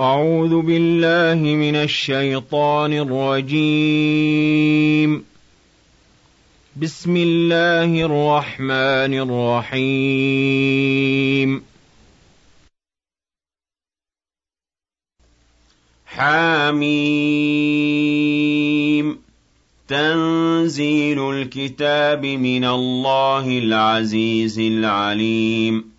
أعوذ بالله من الشيطان الرجيم. بسم الله الرحمن الرحيم. حاميم تنزيل الكتاب من الله العزيز العليم.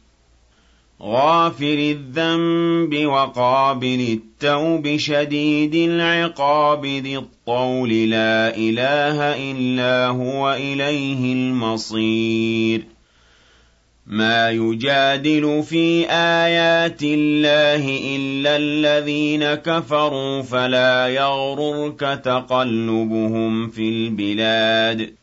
غافر الذنب وقابل التوب شديد العقاب ذي الطول. لا إله إلا هو إليه المصير. ما يجادل في آيات الله إلا الذين كفروا فلا يغررك تقلبهم في البلاد.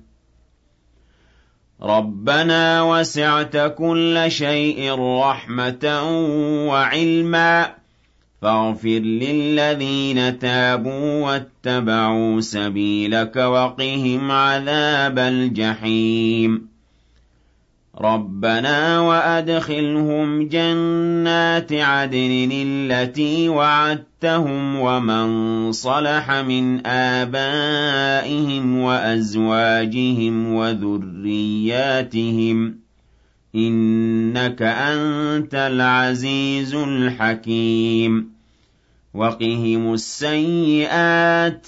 رَبَّنَا وَسِعْتَ كُلَّ شَيْءٍ رَّحْمَةً وَعِلْمًا فاغفر للذين تابوا واتبعوا سبيلك وقهم عذاب الجحيم ربنا وأدخلهم جنات عدن التي وعدتهم ومن صلح من آبائهم وأزواجهم وذرياتهم إنك أنت العزيز الحكيم وقهم السيئات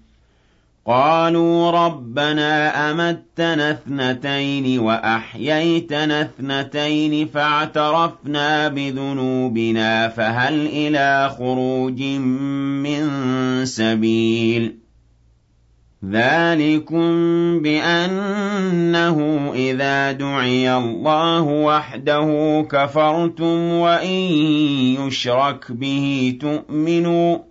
قالوا ربنا أمتنا اثنتين وأحييتنا اثنتين فاعترفنا بذنوبنا فهل إلى خروج من سبيل ذلكم بأنه إذا دعي الله وحده كفرتم وإن يشرك به تؤمنوا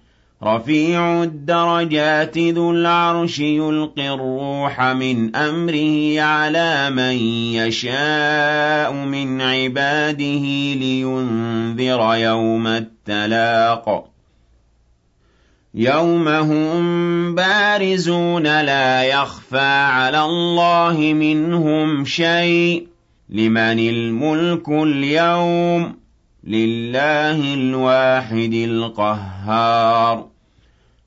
رفيع الدرجات ذو العرش يلقي الروح من أمره على من يشاء من عباده لينذر يوم التلاق. يوم هم بارزون لا يخفى على الله منهم شيء. لمن الملك اليوم؟ لله الواحد القهار.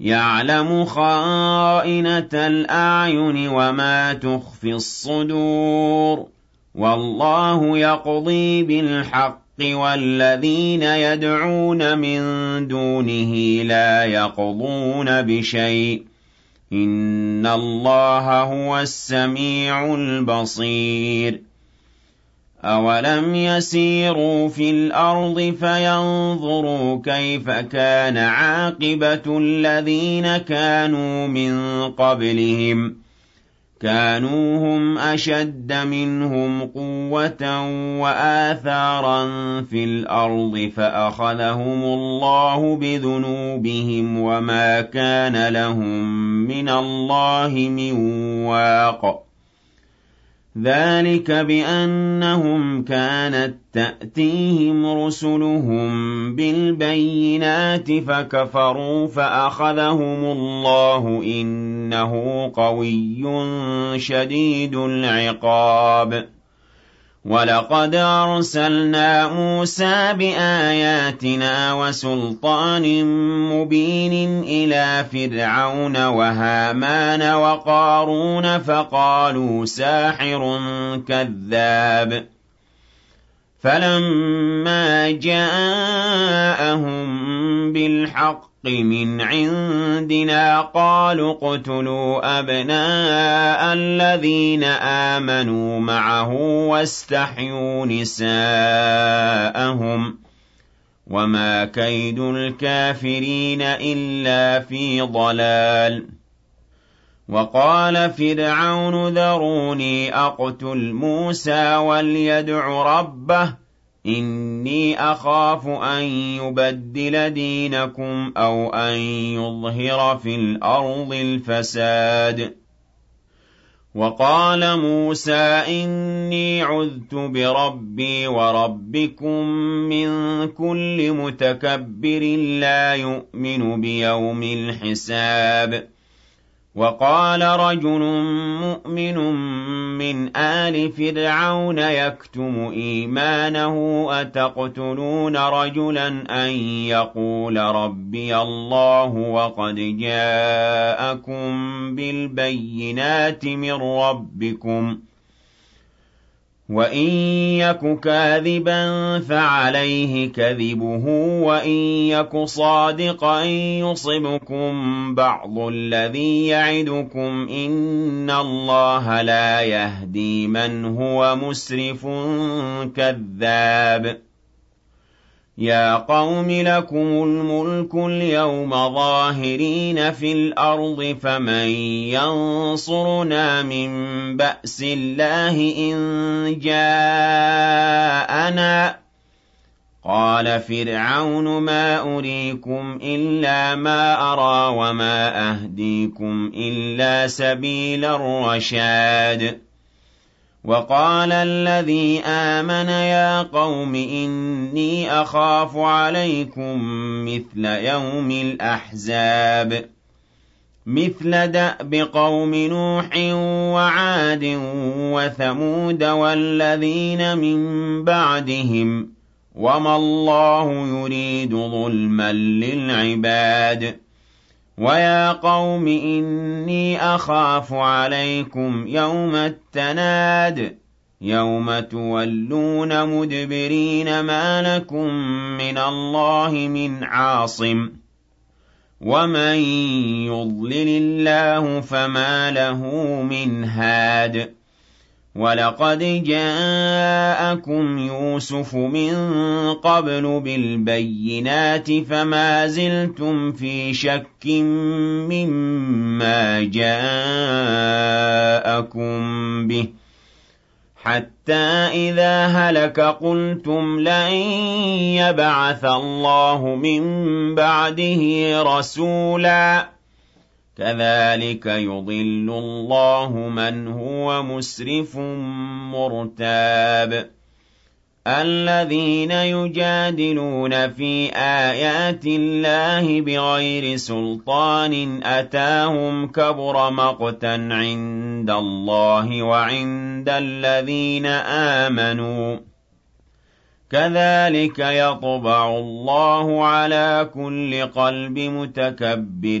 يعلم خائنة الأعين وما تخفي الصدور والله يقضي بالحق والذين يدعون من دونه لا يقضون بشيء إن الله هو السميع البصير أَوَلَمْ يَسِيرُوا فِي الْأَرْضِ فَيَنظُرُوا كَيْفَ كَانَ عَاقِبَةُ الَّذِينَ كَانُوا مِن قَبْلِهِمْ ۚ كَانُوا هُمْ أَشَدَّ مِنْهُمْ قُوَّةً وَآثَارًا فِي الْأَرْضِ فَأَخَذَهُمُ اللَّهُ بِذُنُوبِهِمْ وَمَا كَانَ لَهُم مِّنَ اللَّهِ مِن وَاقٍ ذَٰلِكَ بِأَنَّهُمْ كَانَت تَّأْتِيهِمْ رُسُلُهُم بِالْبَيِّنَاتِ فَكَفَرُوا فَأَخَذَهُمُ اللَّهُ ۚ إِنَّهُ قَوِيٌّ شَدِيدُ الْعِقَابِ. وَلَقَدْ أَرْسَلْنَا مُوسَىٰ بِآيَاتِنَا وَسُلْطَانٍ مُّبِينٍ إِلَىٰ فِرْعَوْنَ وَهَامَانَ وَقَارُونَ فَقَالُوا سَاحِرٌ كَذَّابٌ فَلَمَّا جَاءَهُم بِالْحَقِّ مِنْ عِندِنَا قَالُوا اقْتُلُوا أَبْنَاءَ الَّذِينَ آمَنُوا مَعَهُ وَاسْتَحْيُوا نِسَاءَهُمْ ۚ وَمَا كَيْدُ الْكَافِرِينَ إِلَّا فِي ضَلَالٍ. وَقَالَ فِرْعَوْنُ ذَرُونِي أَقْتُلْ مُوسَىٰ وَلْيَدْعُ رَبَّهُ إِنِّي أَخَافُ أَن يُبَدِّلَ دِينَكُمْ أَوْ أَن يُظْهِرَ فِي الْأَرْضِ الْفَسَادَ وَقَالَ مُوسَىٰ إِنِّي عُذْتُ بِرَبِّي وَرَبِّكُم مِّن كُلِّ مُتَكَبِّرٍ لَّا يُؤْمِنُ بِيَوْمِ الْحِسَابِ وَقَالَ رَجُلٌ مُّؤْمِنٌ مِّنْ آلِ فِرْعَوْنَ يَكْتُمُ إِيمَانَهُ أَتَقْتُلُونَ رَجُلًا أَن يَقُولَ رَبِّيَ اللَّهُ وَقَدْ جَاءَكُم بِالْبَيِّنَاتِ مِن رَّبِّكُمْ ۖ وَإِن يَكُ كَاذِبًا فَعَلَيْهِ كَذِبُهُ وَإِن يَكُ صَادِقًا يُصِبْكُم بَعْضُ الَّذِي يَعِدُكُمْ ۖ إِنَّ اللَّهَ لَا يَهْدِي مَنْ هُوَ مُسْرِفٌ كَذَّابٌ يَا قَوْمِ لَكُمُ الْمُلْكُ الْيَوْمَ ظَاهِرِينَ فِي الْأَرْضِ فَمَن يَنصُرُنَا مِن بَأْسِ اللَّهِ إِن جَاءَنَا ۚ قَالَ فِرْعَوْنُ مَا أُرِيكُمْ إِلَّا مَا أَرَىٰ وَمَا أَهْدِيكُمْ إِلَّا سَبِيلَ الرَّشَادِ وَقَالَ الَّذِي آمَنَ يَا قَوْمِ إِنِّي أَخَافُ عَلَيْكُم مِّثْلَ يَوْمِ الْأَحْزَابِ. مِثْلَ دَأْبِ قَوْمِ نُوحٍ وَعَادٍ وَثَمُودَ وَالَّذِينَ مِن بَعْدِهِمْ ۚ وَمَا اللَّهُ يُرِيدُ ظُلْمًا لِّلْعِبَادِ. وَيَا قَوْمِ إِنِّي أَخَافُ عَلَيْكُمْ يَوْمَ التَّنَادِ يَوْمَ تُوَلُّونَ مُدْبِرِينَ مَا لَكُم مِّنَ اللَّهِ مِنْ عَاصِمٍ وَمَن يُضْلِلِ اللَّهُ فَمَا لَهُ مِنْ هَادٍ وَلَقَدْ جَاءَكُمْ يُوسُفُ مِن قَبْلُ بِالْبَيِّنَاتِ فَمَا زِلْتُمْ فِي شَكٍّ مِّمَّا جَاءَكُم بِهِ حَتَّىٰ إِذَا هَلَكَ قُلْتُمْ لَن يَبْعَثَ اللَّهُ مِن بَعْدِهِ رَسُولًا كَذَٰلِكَ يُضِلُّ اللَّهُ مَنْ هُوَ مُسْرِفٌ مُّرْتَابٌ. الَّذِينَ يُجَادِلُونَ فِي آيَاتِ اللَّهِ بِغَيْرِ سُلْطَانٍ أَتَاهُمْ كَبُرَ مَقْتًا عِندَ اللَّهِ وَعِندَ الَّذِينَ آمَنُوا. كَذَٰلِكَ يَطْبَعُ اللَّهُ عَلَىٰ كُلِّ قَلْبِ مُتَكَبِّرٍ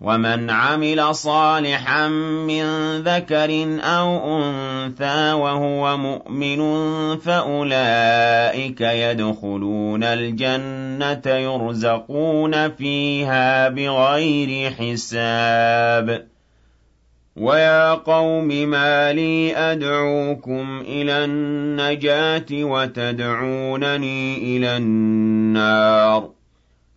ومن عمل صالحا من ذكر أو أنثى وهو مؤمن فأولئك يدخلون الجنة يرزقون فيها بغير حساب. ويا قوم ما لي أدعوكم إلى النجاة وتدعونني إلى النار.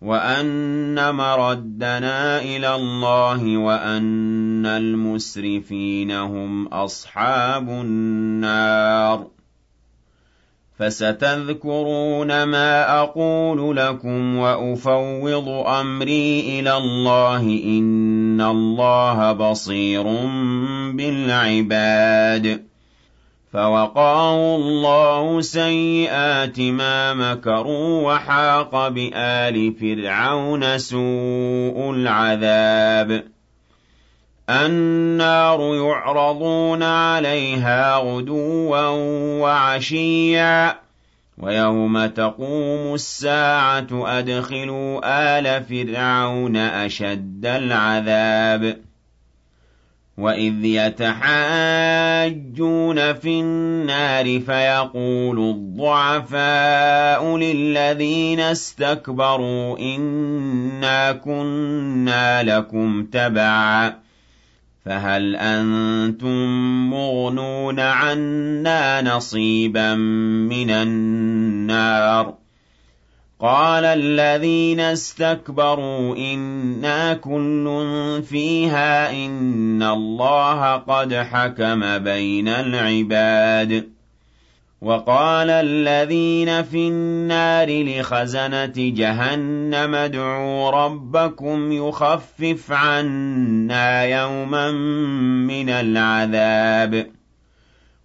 وأن مردنا إلى الله وأن المسرفين هم أصحاب النار فستذكرون ما أقول لكم وأفوض أمري إلى الله إن الله بصير بالعباد فَوَقَاهُ اللَّهُ سَيِّئَاتِ مَا مَكَرُوا وَحَاقَ بِآلِ فِرْعَوْنَ سُوءُ الْعَذَابِ. النَّارُ يُعْرَضُونَ عَلَيْهَا غُدُوًّا وَعَشِيًّا. وَيَوْمَ تَقُومُ السَّاعَةُ أَدْخِلُوا آلَ فِرْعَوْنَ أَشَدَّ الْعَذَابِ. وَإِذْ يَتَحَاجُّونَ فِي النَّارِ فَيَقُولُ الضُّعَفَاءُ لِلَّذِينَ اسْتَكْبَرُوا إِنَّا كُنَّا لَكُمْ تَبَعًا فَهَلْ أَنتُم مُّغْنُونَ عَنَّا نَصِيبًا مِّنَ النَّارِ قال الذين استكبروا إنا كل فيها إن الله قد حكم بين العباد. وقال الذين في النار لخزنة جهنم ادعوا ربكم يخفف عنا يوما من العذاب.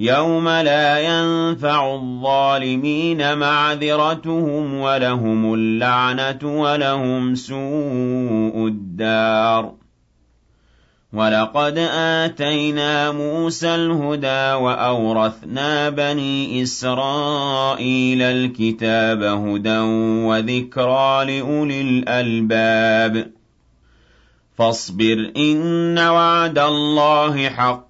يَوْمَ لَا يَنفَعُ الظَّالِمِينَ مَعْذِرَتُهُمْ وَلَهُمُ اللَّعْنَةُ وَلَهُمْ سُوءُ الدَّارِ وَلَقَدْ آتَيْنَا مُوسَى الْهُدَىٰ وَأَوْرَثْنَا بَنِي إِسْرَائِيلَ الْكِتَابَ هُدًى وَذِكْرَىٰ لِأُولِي الْأَلْبَابِ فاصبر إن وعد الله حق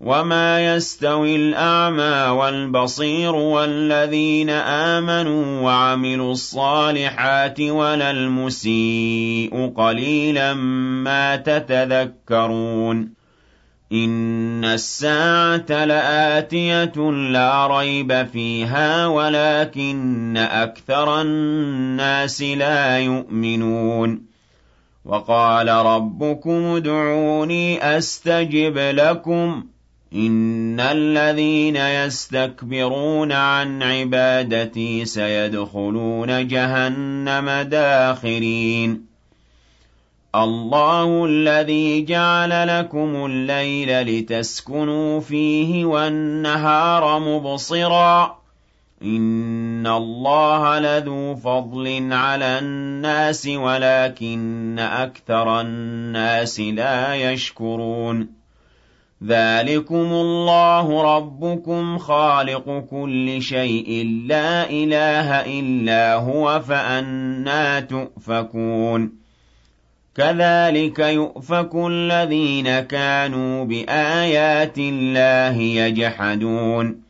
وَمَا يَسْتَوِي الْأَعْمَىٰ وَالْبَصِيرُ وَالَّذِينَ آمَنُوا وَعَمِلُوا الصَّالِحَاتِ وَلَا الْمُسِيءُ قَلِيلًا مَّا تَتَذَكَّرُونَ إِنَّ السَّاعَةَ لَآتِيَةٌ لَّا رَيْبَ فِيهَا وَلَٰكِنَّ أَكْثَرَ النَّاسِ لَا يُؤْمِنُونَ وَقَالَ رَبُّكُمُ ادْعُونِي أَسْتَجِبْ لَكُمْ ۚ إِنَّ الَّذِينَ يَسْتَكْبِرُونَ عَنْ عِبَادَتِي سَيَدْخُلُونَ جَهَنَّمَ دَاخِرِينَ. اللَّهُ الَّذِي جَعَلَ لَكُمُ اللَّيْلَ لِتَسْكُنُوا فِيهِ وَالنَّهَارَ مُبْصِرًا ۚ. إِنَّ اللَّهَ لَذُو فَضْلٍ عَلَى النَّاسِ وَلَٰكِنَّ أَكْثَرَ النَّاسِ لَا يَشْكُرُونَ. ذَٰلِكُمُ اللَّهُ رَبُّكُمْ خَالِقُ كُلِّ شَيْءٍ لَّا إِلَٰهَ إِلَّا هُوَ فَأَنَّىٰ تُؤْفَكُونَ كَذَٰلِكَ يُؤْفَكُ الَّذِينَ كَانُوا بِآيَاتِ اللَّهِ يَجْحَدُونَ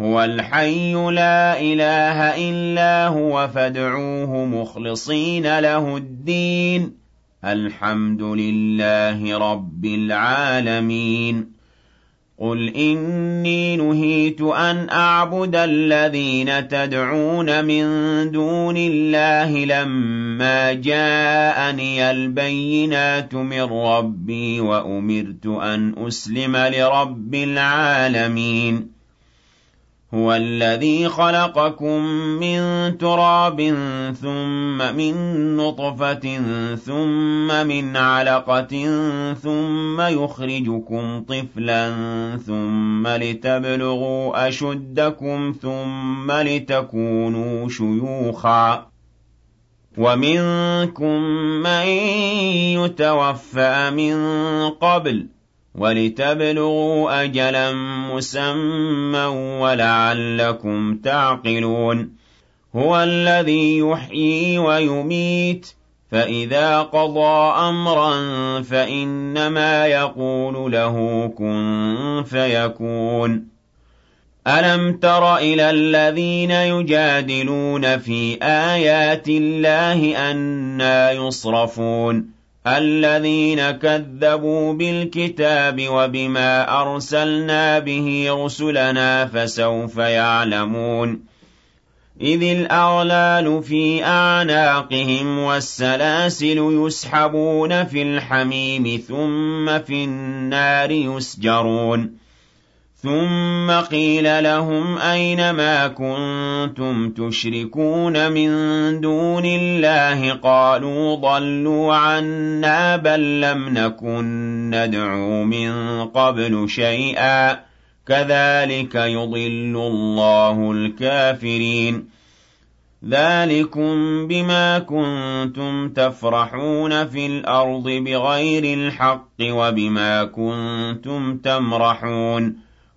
هُوَ الْحَيُّ لَا إِلَٰهَ إِلَّا هُوَ فَادْعُوهُ مُخْلِصِينَ لَهُ الدِّينَ ۗ. الْحَمْدُ لِلَّهِ رَبِّ الْعَالَمِينَ. قُلْ إِنِّي نُهِيتُ أَنْ أَعْبُدَ الَّذِينَ تَدْعُونَ مِن دُونِ اللَّهِ لَمَّا جَاءَنِيَ الْبَيِّنَاتُ مِن رَّبِّي وَأُمِرْتُ أَنْ أُسْلِمَ لِرَبِّ الْعَالَمِينَ. هُوَ الَّذِي خَلَقَكُم مِّن تُرَابٍ ثُمَّ مِن نُّطْفَةٍ ثُمَّ مِنْ عَلَقَةٍ ثُمَّ يُخْرِجُكُمْ طِفْلًا ثُمَّ لِتَبْلُغُوا أَشُدَّكُمْ ثُمَّ لِتَكُونُوا شُيُوخًا ۚ. وَمِنكُم مَّن يُتَوَفَّىٰ مِن قَبْلُ وَلِتَبْلُغُوا أَجَلًا مُّسَمًّى وَلَعَلَّكُمْ تَعْقِلُونَ. هُوَ الَّذِي يُحْيِي وَيُمِيتُ فَإِذَا قَضَىٰ أَمْرًا فَإِنَّمَا يَقُولُ لَهُ كُن فَيَكُونُ. أَلَمْ تَرَ إِلَى الَّذِينَ يُجَادِلُونَ فِي آيَاتِ اللَّهِ أَنَّىٰ يُصْرَفُونَ؟ الَّذِينَ كَذَّبُوا بِالْكِتَابِ وَبِمَا أَرْسَلْنَا بِهِ رُسُلَنَا فَسَوْفَ يَعْلَمُونَ. إِذِ الْأَغْلَالُ فِي أَعْنَاقِهِمْ وَالسَّلَاسِلُ يُسْحَبُونَ فِي الْحَمِيمِ ثُمَّ فِي النَّارِ يُسْجَرُونَ. ثُمَّ قِيلَ لَهُمْ أَيْنَ مَا كُنتُمْ تُشْرِكُونَ مِن دُونِ اللَّهِ قَالُوا ضَلُّوا عَنَّا بَل لَّمْ نَكُن نَّدْعُو مِن قَبْلُ شَيْئًا ۚ كَذَٰلِكَ يُضِلُّ اللَّهُ الْكَافِرِينَ ذَٰلِكُم بِمَا كُنتُمْ تَفْرَحُونَ فِي الْأَرْضِ بِغَيْرِ الْحَقِّ وَبِمَا كُنتُمْ تَمْرَحُونَ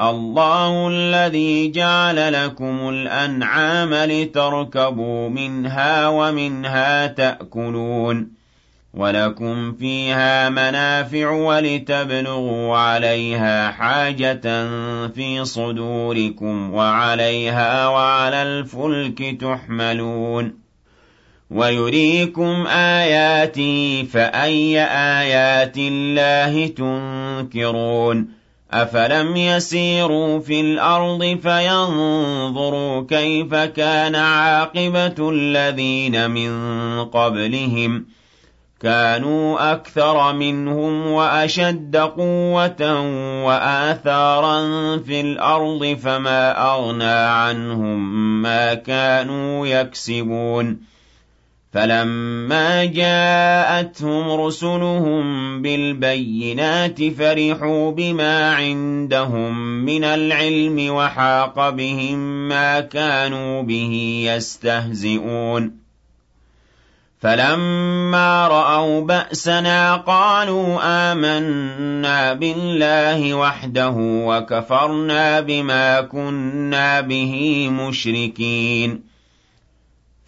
اللَّهُ الَّذِي جَعَلَ لَكُمُ الْأَنْعَامَ لِتَرْكَبُوا مِنْهَا وَمِنْهَا تَأْكُلُونَ وَلَكُمْ فِيهَا مَنَافِعُ وَلِتَبْلُغُوا عَلَيْهَا حَاجَةً فِي صُدُورِكُمْ وَعَلَيْهَا وَعَلَى الْفُلْكِ تُحْمَلُونَ وَيُرِيكُمْ آيَاتِهِ فَأَيَّ آيَاتِ اللَّهِ تُنكِرُونَ أَفَلَمْ يَسِيرُوا فِي الْأَرْضِ فَيَنظُرُوا كَيْفَ كَانَ عَاقِبَةُ الَّذِينَ مِن قَبْلِهِمْ ۚ كَانُوا أَكْثَرَ مِنْهُمْ وَأَشَدَّ قُوَّةً وَآثَارًا فِي الْأَرْضِ فَمَا أَغْنَىٰ عَنْهُم مَّا كَانُوا يَكْسِبُونَ فَلَمَّا جَاءَتْهُمْ رُسُلُهُم بِالْبَيِّنَاتِ فَرِحُوا بِمَا عِندَهُم مِّنَ الْعِلْمِ وَحَاقَ بِهِم مَّا كَانُوا بِهِ يَسْتَهْزِئُونَ فَلَمَّا رَأَوْا بَأْسَنَا قَالُوا آمَنَّا بِاللَّهِ وَحْدَهُ وَكَفَرْنَا بِمَا كُنَّا بِهِ مُشْرِكِينَ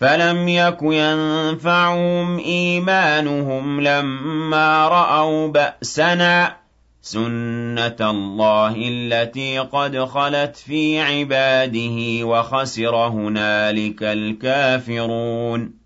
فَلَمْ يَكُ يَنفَعُهُمْ إِيمَانُهُمْ لَمَّا رَأَوْا بَأْسَنَا ۖ سُنَّتَ اللَّهِ الَّتِي قَدْ خَلَتْ فِي عِبَادِهِ ۖ وَخَسِرَ هُنَالِكَ الْكَافِرُونَ